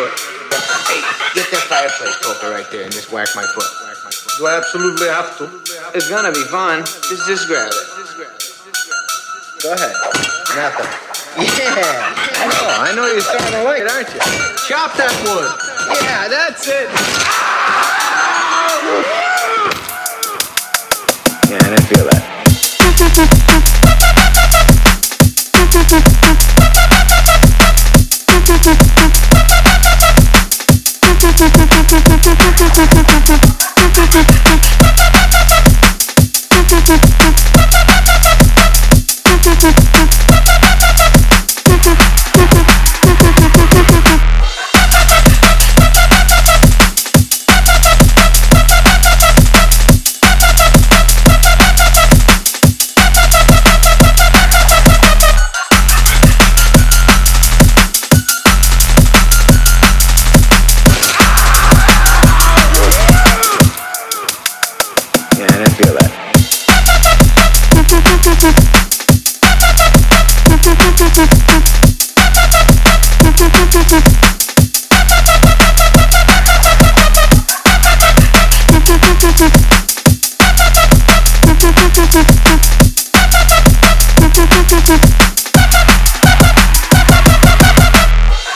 foot. Hey, get that fireplace poker right there and just whack my foot. Do I absolutely have to? It's gonna be fun. Just, just grab it. Go ahead. Nothing. Yeah. I know. I know you're starting to like it, aren't you? Chop that wood. Yeah, that's it. Yeah, I feel that.